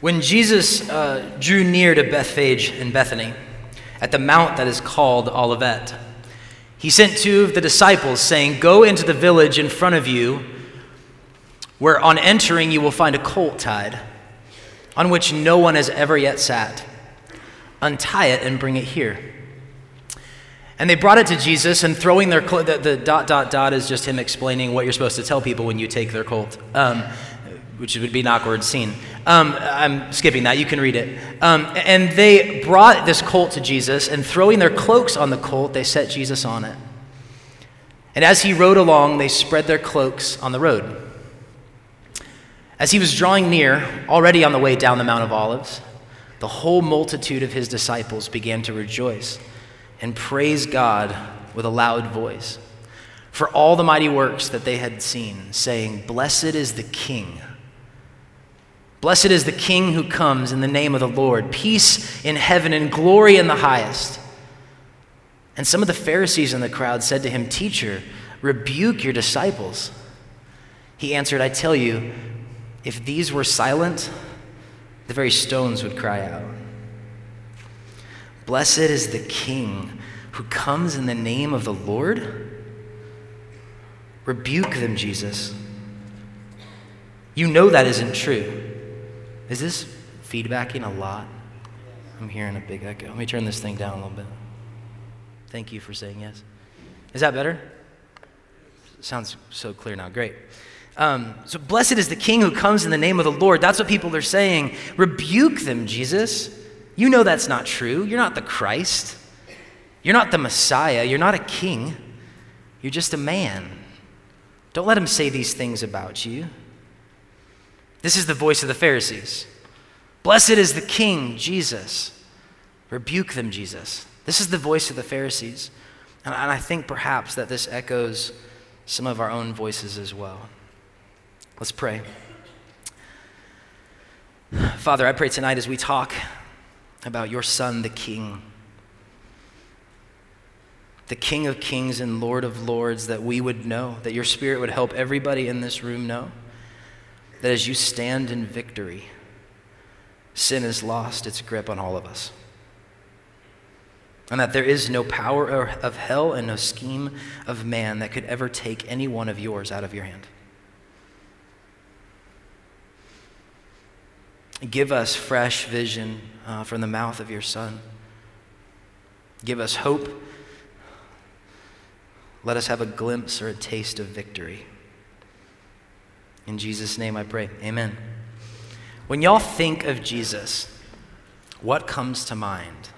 When Jesus uh, drew near to Bethphage and Bethany, at the mount that is called Olivet, he sent two of the disciples, saying, Go into the village in front of you, where on entering you will find a colt tied, on which no one has ever yet sat. Untie it and bring it here. And they brought it to Jesus, and throwing their clo- the, the dot dot dot is just him explaining what you're supposed to tell people when you take their colt. Um, which would be an awkward scene. Um, I'm skipping that. You can read it. Um, and they brought this colt to Jesus, and throwing their cloaks on the colt, they set Jesus on it. And as he rode along, they spread their cloaks on the road. As he was drawing near, already on the way down the Mount of Olives, the whole multitude of his disciples began to rejoice and praise God with a loud voice for all the mighty works that they had seen, saying, Blessed is the King Blessed is the King who comes in the name of the Lord, peace in heaven and glory in the highest. And some of the Pharisees in the crowd said to him, Teacher, rebuke your disciples. He answered, I tell you, if these were silent, the very stones would cry out. Blessed is the King who comes in the name of the Lord. Rebuke them, Jesus. You know that isn't true. Is this feedbacking a lot? I'm hearing a big echo. Let me turn this thing down a little bit. Thank you for saying yes. Is that better? Sounds so clear now. Great. Um, so, blessed is the King who comes in the name of the Lord. That's what people are saying. Rebuke them, Jesus. You know that's not true. You're not the Christ. You're not the Messiah. You're not a king. You're just a man. Don't let him say these things about you. This is the voice of the Pharisees. Blessed is the King, Jesus. Rebuke them, Jesus. This is the voice of the Pharisees. And I think perhaps that this echoes some of our own voices as well. Let's pray. Father, I pray tonight as we talk about your Son, the King, the King of kings and Lord of lords, that we would know, that your Spirit would help everybody in this room know that as you stand in victory, sin has lost its grip on all of us. And that there is no power of hell and no scheme of man that could ever take any one of yours out of your hand. Give us fresh vision uh, from the mouth of your Son. Give us hope. Let us have a glimpse or a taste of victory. In Jesus' name I pray. Amen. When y'all think of Jesus, what comes to mind?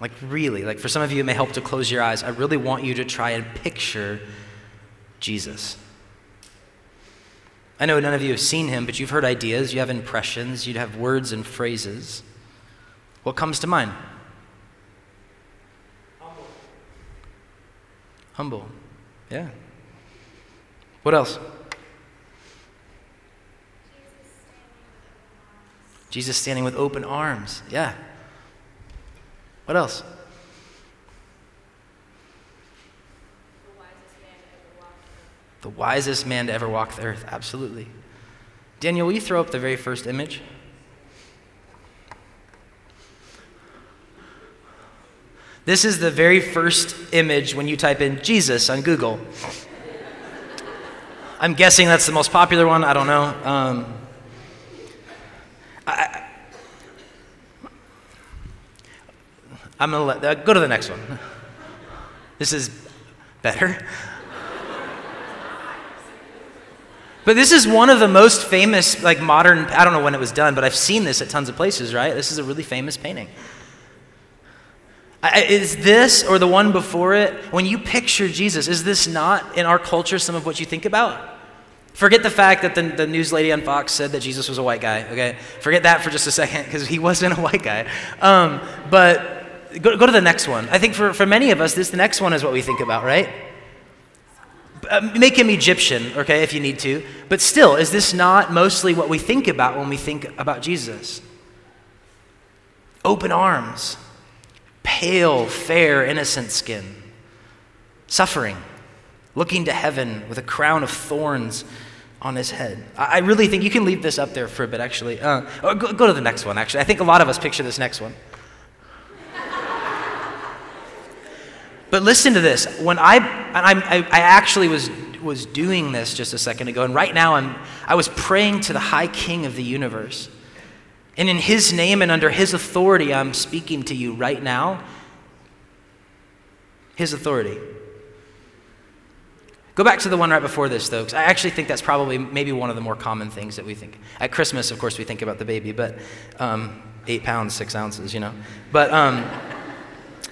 Like, really, like for some of you, it may help to close your eyes. I really want you to try and picture Jesus. I know none of you have seen him, but you've heard ideas, you have impressions, you'd have words and phrases. What comes to mind? Humble. Humble. Yeah. What else? Jesus standing with open arms. Yeah. What else? The wisest man to ever walk the earth. Absolutely. Daniel, will you throw up the very first image? This is the very first image when you type in Jesus on Google. I'm guessing that's the most popular one. I don't know. Um, am gonna let, uh, go to the next one. This is better. But this is one of the most famous, like modern, I don't know when it was done, but I've seen this at tons of places, right? This is a really famous painting. I, is this or the one before it, when you picture Jesus, is this not in our culture some of what you think about? Forget the fact that the, the news lady on Fox said that Jesus was a white guy, okay? Forget that for just a second, because he wasn't a white guy. Um, but go, go to the next one. I think for, for many of us, this the next one is what we think about, right? Uh, make him Egyptian, okay, if you need to. But still, is this not mostly what we think about when we think about Jesus? Open arms, pale, fair, innocent skin, suffering, looking to heaven with a crown of thorns on his head. I really think you can leave this up there for a bit, actually. Uh, go, go to the next one, actually. I think a lot of us picture this next one. But listen to this. When I, I, I actually was, was doing this just a second ago, and right now I'm, I was praying to the high king of the universe. And in his name and under his authority, I'm speaking to you right now. His authority. Go back to the one right before this, though, because I actually think that's probably maybe one of the more common things that we think. At Christmas, of course, we think about the baby, but um, eight pounds, six ounces, you know. But, um,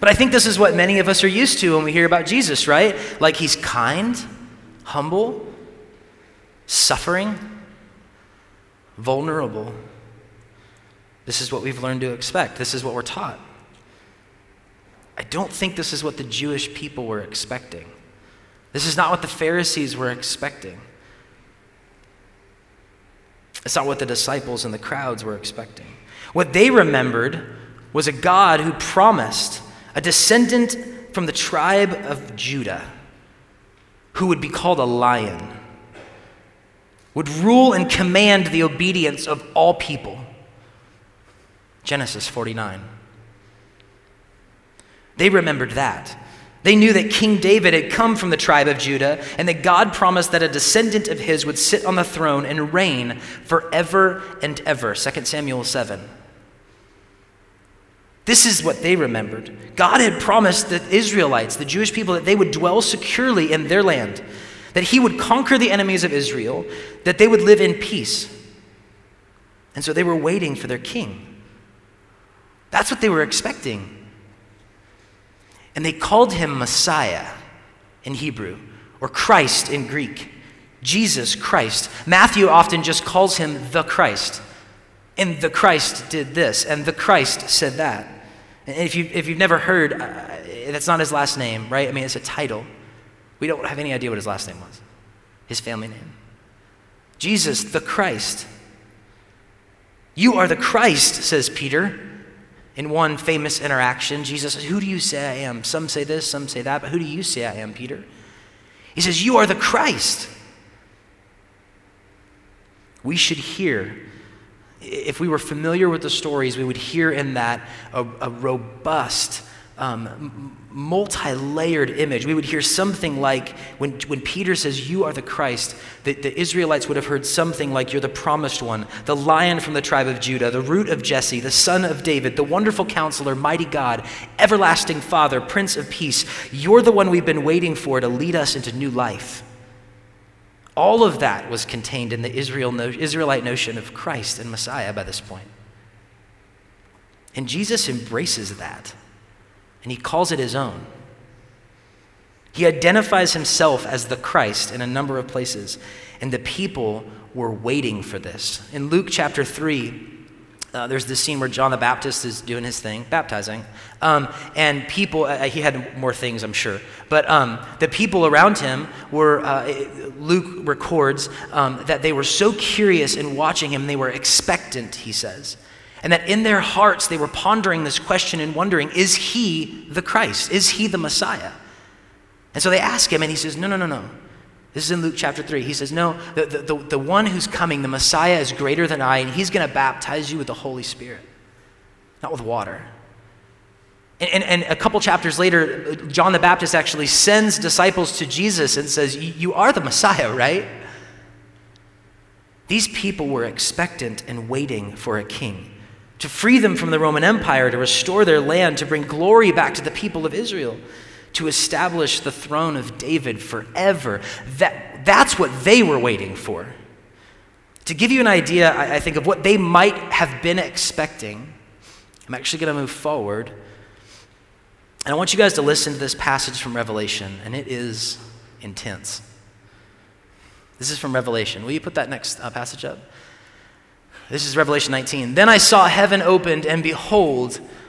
but I think this is what many of us are used to when we hear about Jesus, right? Like he's kind, humble, suffering, vulnerable. This is what we've learned to expect. This is what we're taught. I don't think this is what the Jewish people were expecting. This is not what the Pharisees were expecting. It's not what the disciples and the crowds were expecting. What they remembered was a God who promised a descendant from the tribe of Judah who would be called a lion, would rule and command the obedience of all people. Genesis 49. They remembered that. They knew that King David had come from the tribe of Judah and that God promised that a descendant of his would sit on the throne and reign forever and ever. 2 Samuel 7. This is what they remembered. God had promised the Israelites, the Jewish people, that they would dwell securely in their land, that he would conquer the enemies of Israel, that they would live in peace. And so they were waiting for their king. That's what they were expecting. And they called him Messiah in Hebrew, or Christ in Greek. Jesus Christ. Matthew often just calls him the Christ. And the Christ did this, and the Christ said that. And if, you, if you've never heard, uh, that's not his last name, right? I mean, it's a title. We don't have any idea what his last name was, his family name. Jesus, the Christ. You are the Christ, says Peter. In one famous interaction, Jesus says, Who do you say I am? Some say this, some say that, but who do you say I am, Peter? He says, You are the Christ. We should hear, if we were familiar with the stories, we would hear in that a, a robust, um, multi layered image. We would hear something like when, when Peter says, You are the Christ, the, the Israelites would have heard something like, You're the promised one, the lion from the tribe of Judah, the root of Jesse, the son of David, the wonderful counselor, mighty God, everlasting Father, Prince of Peace. You're the one we've been waiting for to lead us into new life. All of that was contained in the Israel no, Israelite notion of Christ and Messiah by this point. And Jesus embraces that and he calls it his own. He identifies himself as the Christ in a number of places, and the people were waiting for this. In Luke chapter 3, uh, there's this scene where John the Baptist is doing his thing, baptizing. Um, and people, uh, he had more things, I'm sure. But um, the people around him were, uh, Luke records um, that they were so curious in watching him, they were expectant, he says. And that in their hearts they were pondering this question and wondering, is he the Christ? Is he the Messiah? And so they ask him, and he says, No, no, no, no. This is in Luke chapter 3. He says, No, the, the, the, one who's coming, the Messiah, is greater than I, and he's going to baptize you with the Holy Spirit, not with water. And, and, and, a couple chapters later, John the Baptist actually sends disciples to Jesus and says, You are the Messiah, right? These people were expectant and waiting for a king to free them from the Roman Empire, to restore their land, to bring glory back to the people of Israel, to establish the throne of David forever. That, that's what they were waiting for. To give you an idea, I, I think, of what they might have been expecting, I'm actually going to move forward. And I want you guys to listen to this passage from Revelation, and it is intense. This is from Revelation. Will you put that next uh, passage up? This is Revelation 19. Then I saw heaven opened, and behold,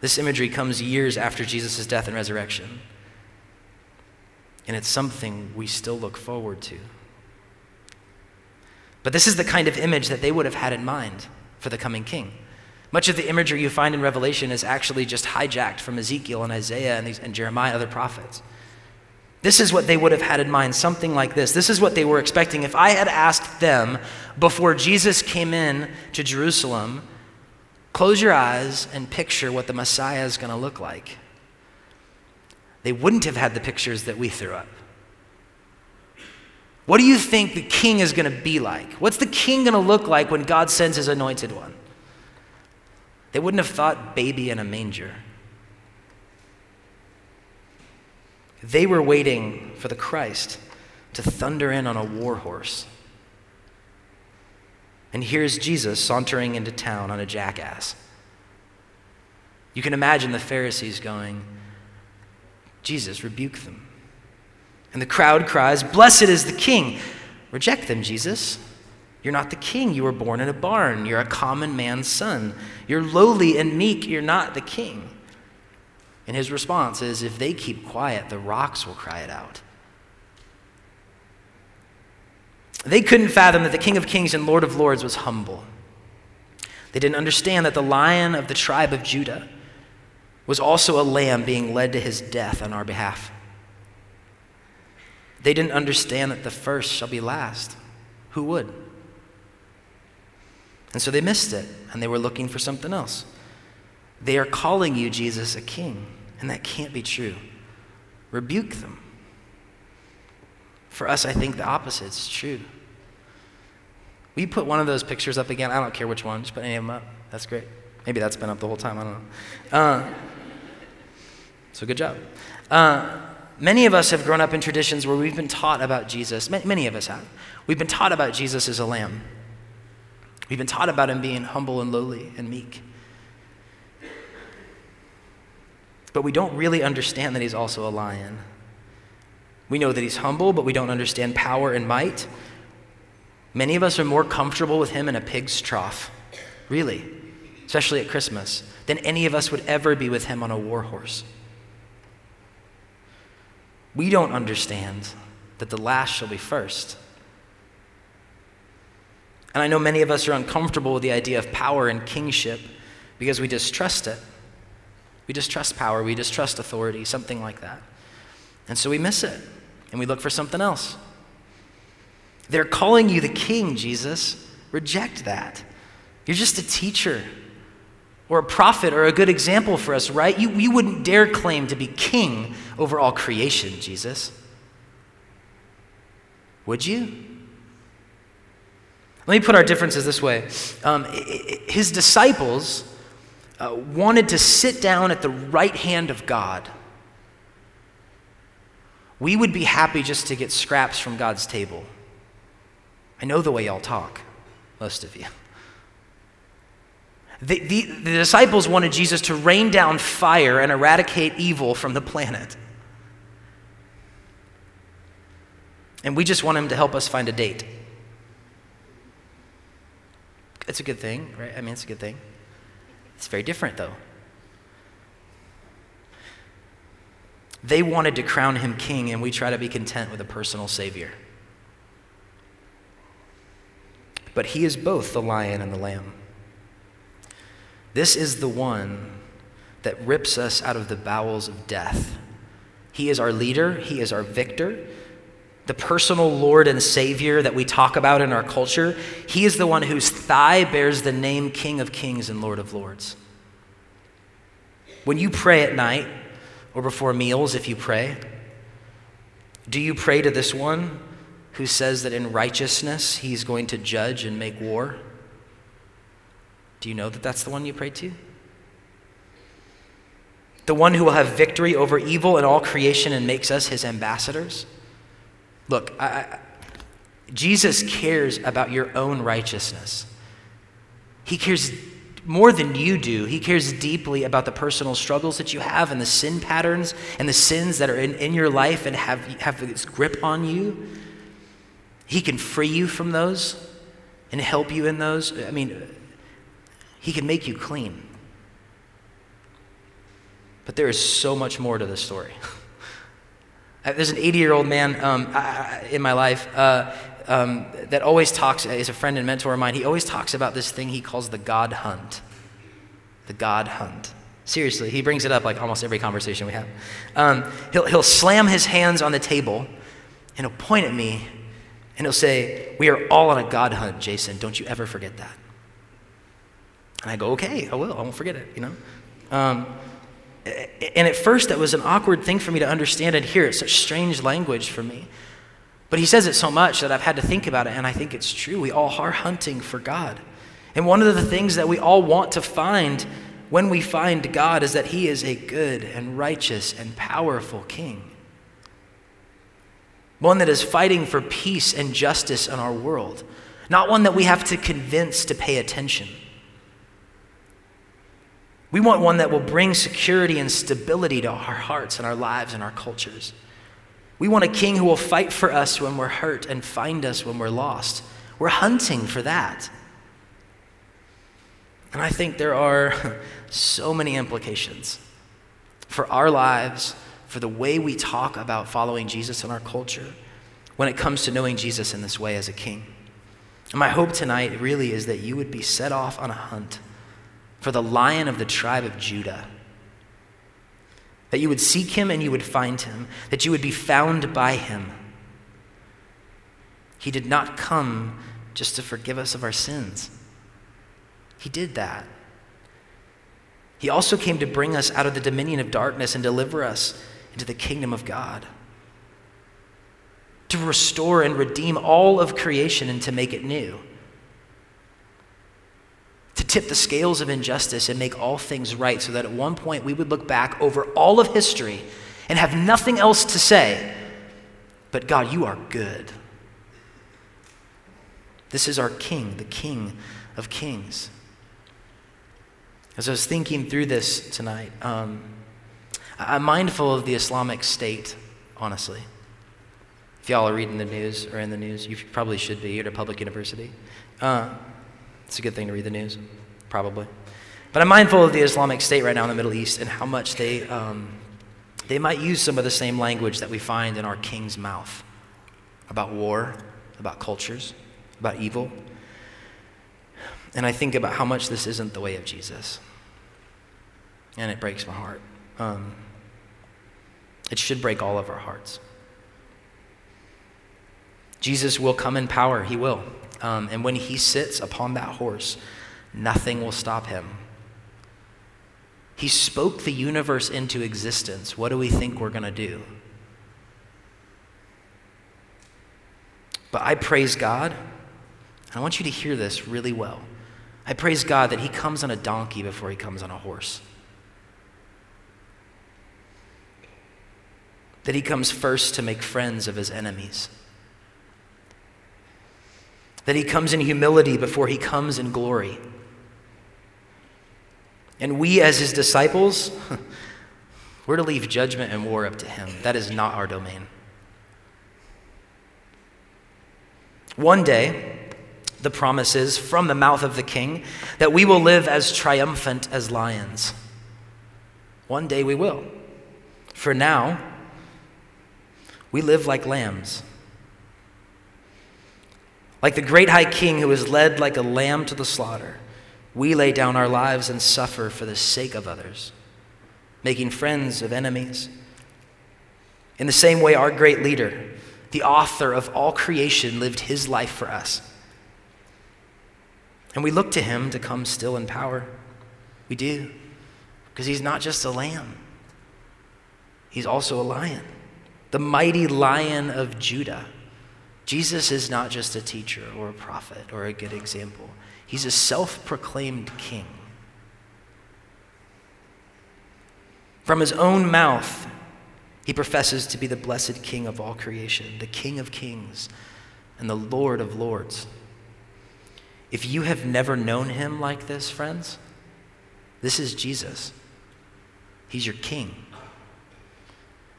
This imagery comes years after Jesus' death and resurrection. And it's something we still look forward to. But this is the kind of image that they would have had in mind for the coming king. Much of the imagery you find in Revelation is actually just hijacked from Ezekiel and Isaiah and, these, and Jeremiah, other prophets. This is what they would have had in mind, something like this. This is what they were expecting. If I had asked them before Jesus came in to Jerusalem, close your eyes and picture what the Messiah is going to look like, they wouldn't have had the pictures that we threw up. What do you think the king is going to be like? What's the king going to look like when God sends his anointed one? They wouldn't have thought baby in a manger. They were waiting for the Christ to thunder in on a war horse. And here's Jesus sauntering into town on a jackass. You can imagine the Pharisees going, Jesus, rebuke them. And the crowd cries, Blessed is the king. Reject them, Jesus. You're not the king. You were born in a barn. You're a common man's son. You're lowly and meek. You're not the king. And his response is if they keep quiet, the rocks will cry it out. They couldn't fathom that the King of Kings and Lord of Lords was humble. They didn't understand that the lion of the tribe of Judah was also a lamb being led to his death on our behalf. They didn't understand that the first shall be last. Who would? And so they missed it, and they were looking for something else. They are calling you, Jesus, a king, and that can't be true. Rebuke them. For us, I think the opposite is true. We put one of those pictures up again? I don't care which one, just put any of them up. That's great. Maybe that's been up the whole time, I don't know. Uh, so good job. Uh, many of us have grown up in traditions where we've been taught about Jesus. Many of us have. We've been taught about Jesus as a lamb. We've been taught about him being humble and lowly and meek. But we don't really understand that he's also a lion. We know that he's humble, but we don't understand power and might. Many of us are more comfortable with him in a pig's trough, really, especially at Christmas, than any of us would ever be with him on a war horse. We don't understand that the last shall be first. And I know many of us are uncomfortable with the idea of power and kingship because we distrust it. We distrust power, we distrust authority, something like that. And so we miss it and we look for something else. They're calling you the king, Jesus. Reject that. You're just a teacher or a prophet or a good example for us, right? You, you wouldn't dare claim to be king over all creation, Jesus. Would you? Let me put our differences this way. Um, his disciples uh, wanted to sit down at the right hand of God. We would be happy just to get scraps from God's table. I know the way y'all talk, most of you. The, the, the, disciples wanted Jesus to rain down fire and eradicate evil from the planet. And we just want him to help us find a date. It's a good thing, right? I mean, it's a good thing. It's very different, though. They wanted to crown him king, and we try to be content with a personal savior. But he is both the lion and the lamb. This is the one that rips us out of the bowels of death. He is our leader, he is our victor, the personal Lord and Savior that we talk about in our culture, he is the one whose thigh bears the name King of Kings and Lord of Lords. When you pray at night or before meals, if you pray, do you pray to this one who says that in righteousness he's going to judge and make war? Do you know that that's the one you pray to? The one who will have victory over evil and all creation and makes us his ambassadors? Look, I, I, Jesus cares about your own righteousness. He cares more than you do. He cares deeply about the personal struggles that you have and the sin patterns and the sins that are in, in your life and have, have its grip on you. He can free you from those and help you in those. I mean, He can make you clean. But there is so much more to this story. There's an 80 year old man um, in my life uh, um, that always talks, is a friend and mentor of mine. He always talks about this thing he calls the God hunt. The God hunt. Seriously, he brings it up like almost every conversation we have. Um, he'll, he'll slam his hands on the table and he'll point at me and he'll say, We are all on a God hunt, Jason. Don't you ever forget that. And I go, Okay, I will. I won't forget it, you know? And at first, that was an awkward thing for me to understand and hear. It's such strange language for me. But he says it so much that I've had to think about it, and I think it's true. We all are hunting for God. And one of the things that we all want to find when we find God is that he is a good and righteous and powerful king one that is fighting for peace and justice in our world, not one that we have to convince to pay attention. We want one that will bring security and stability to our hearts and our lives and our cultures. We want a king who will fight for us when we're hurt and find us when we're lost. We're hunting for that. And I think there are so many implications for our lives for the way we talk about following Jesus in our culture when it comes to knowing Jesus in this way as a king. And my hope tonight really is that you would be set off on a hunt for the lion of the tribe of Judah. That you would seek him and you would find him, that you would be found by him. He did not come just to forgive us of our sins, he did that. He also came to bring us out of the dominion of darkness and deliver us into the kingdom of God. To restore and redeem all of creation and to make it new. To tip the scales of injustice and make all things right so that at one point we would look back over all of history and have nothing else to say but God, you are good. This is our King, the King of Kings. As I was thinking through this tonight, um, I'm mindful of the Islamic State, honestly. If y'all are reading the news or in the news, you probably should be. At a public university. Uh, it's a good thing to read the news, probably. But I'm mindful of the Islamic State right now in the Middle East and how much they, um, they might use some of the same language that we find in our king's mouth about war, about cultures, about evil. And I think about how much this isn't the way of Jesus. And it breaks my heart. Um, it should break all of our hearts. Jesus will come in power, he will. Um, and when he sits upon that horse, nothing will stop him. He spoke the universe into existence. What do we think we're going to do? But I praise God. And I want you to hear this really well. I praise God that he comes on a donkey before he comes on a horse. that he comes first to make friends of his enemies. That he comes in humility before he comes in glory. And we, as his disciples, we're to leave judgment and war up to him. That is not our domain. One day, the promise is from the mouth of the king that we will live as triumphant as lions. One day we will. For now, we live like lambs. Like the great high king who was led like a lamb to the slaughter, we lay down our lives and suffer for the sake of others, making friends of enemies. In the same way, our great leader, the author of all creation, lived his life for us. And we look to him to come still in power. We do, because he's not just a lamb, he's also a lion the mighty lion of Judah. Jesus is not just a teacher or a prophet or a good example. He's a self proclaimed king. From his own mouth, he professes to be the blessed king of all creation, the king of kings, and the Lord of lords. If you have never known him like this, friends, this is Jesus. He's your king.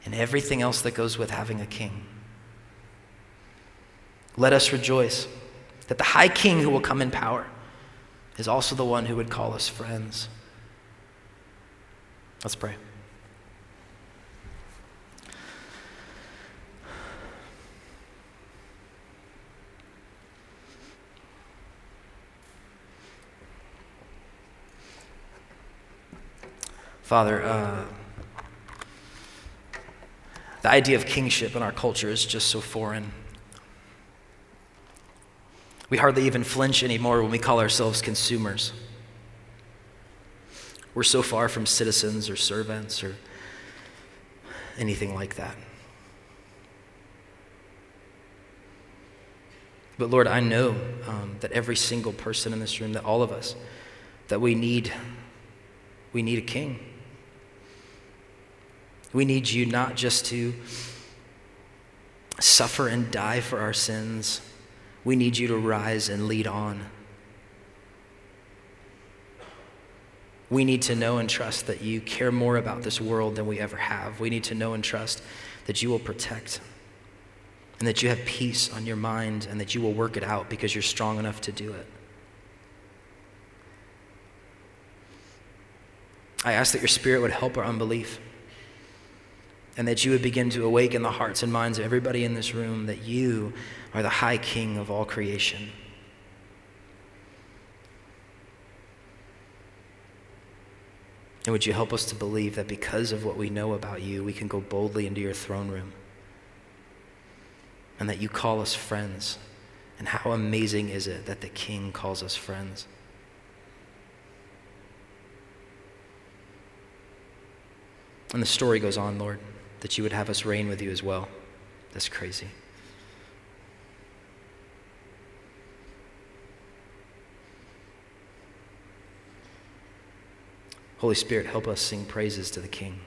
And everything else that goes with having a king. Let us rejoice that the high king who will come in power is also the one who would call us friends. Let's pray. Father, uh, the idea of kingship in our culture is just so foreign. We hardly even flinch anymore when we call ourselves consumers. We're so far from citizens or servants or anything like that. But Lord, I know um, that every single person in this room, that all of us, that we need, we need a king. We need you not just to suffer and die for our sins, we need you to rise and lead on. We need to know and trust that you care more about this world than we ever have. We need to know and trust that you will protect and that you have peace on your mind and that you will work it out because you're strong enough to do it. I ask that your spirit would help our unbelief and that you would begin to awaken the hearts and minds of everybody in this room that you are the high king of all creation. And would you help us to believe that because of what we know about you, we can go boldly into your throne room? And that you call us friends. And how amazing is it that the king calls us friends? And the story goes on, Lord that you would have us reign with you as well. That's crazy. Holy Spirit, help us sing praises to the King.